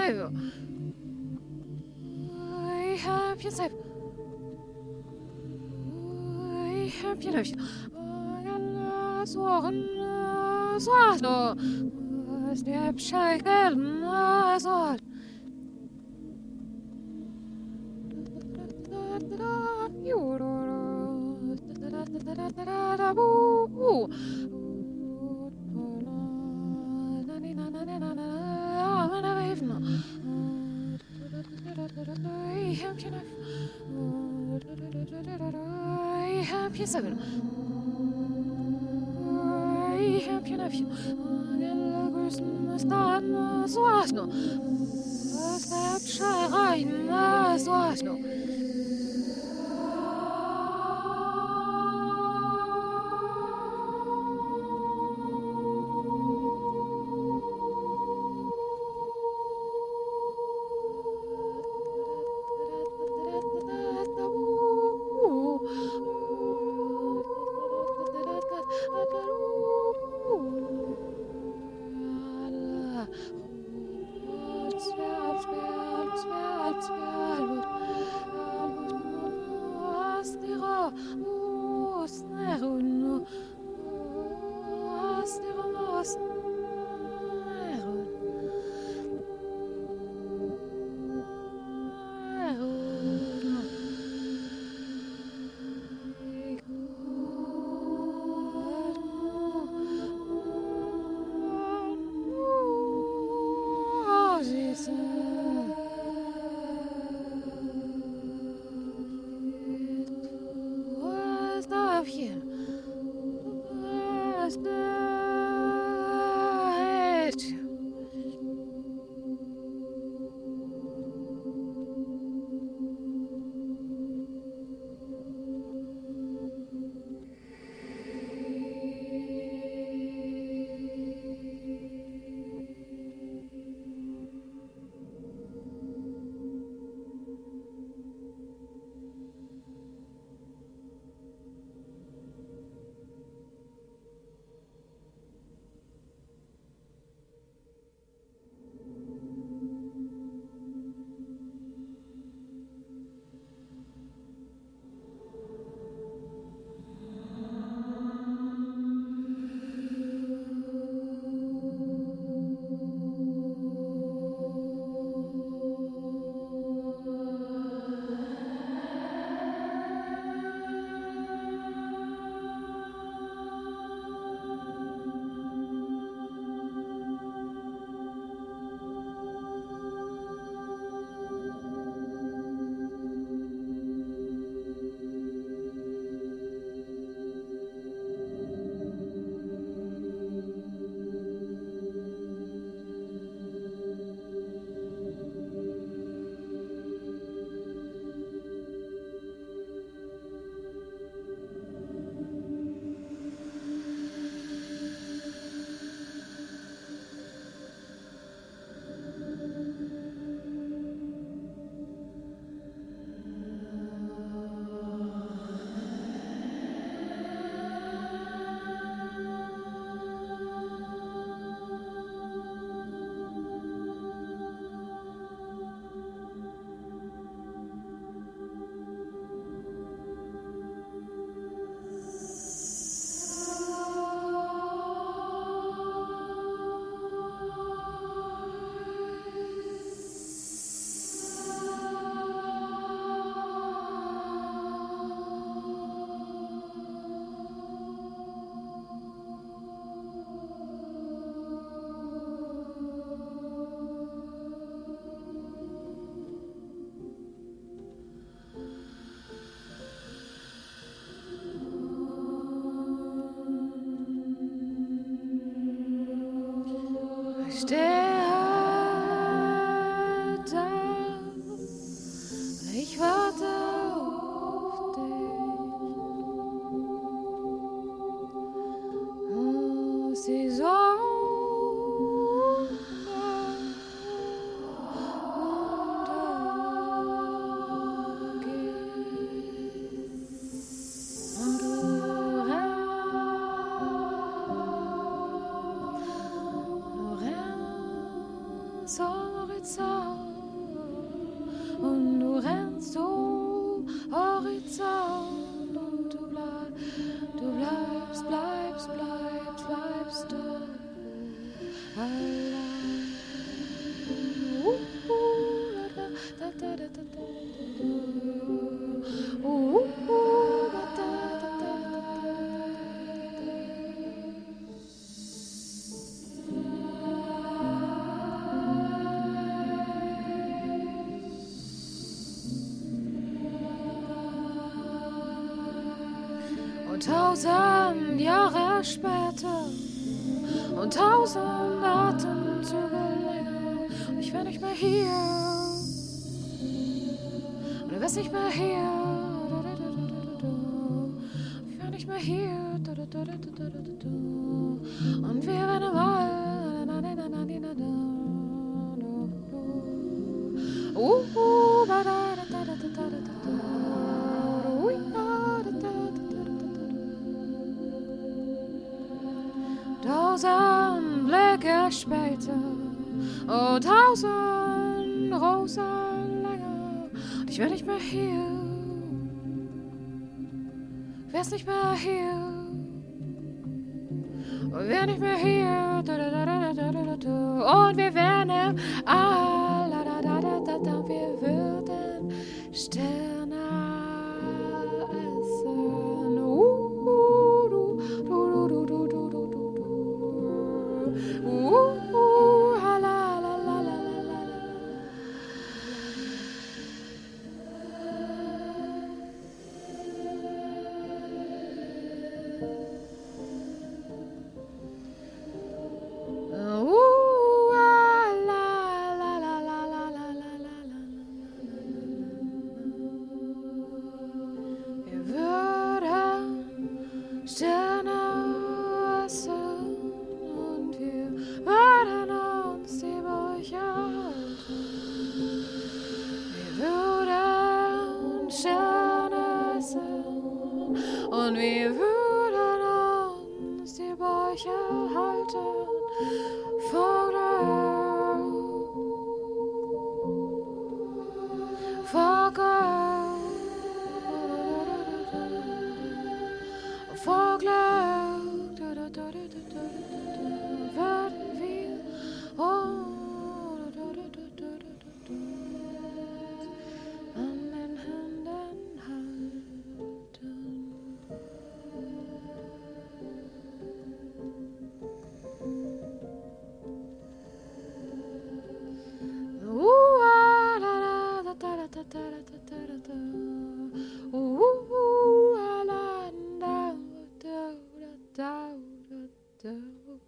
ないぞ。I have your type I have your type そんそあの Snap shake el mazor Yoro da da da da da da da da da piesek. How can I feel? 음. stay. Horizont und du rennst um Horizont. Und du du bleibst, bleibst, bleibst, bleibst da. Tausend Jahre später und tausend Atemzüge länger. Und ich wär nicht mehr hier. Und du wärst nicht mehr hier. Ich wär nicht mehr hier. Und wir wären im Wald. Oh, oh, oh. Uh, uh, da, da, da, da, da, da, da. Oh, tausend Rosen länger. Und ich wär nicht mehr hier. Wär's nicht mehr hier. Und wär nicht mehr hier. Und wir wären da, da. Wir würden still. on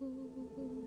Oh.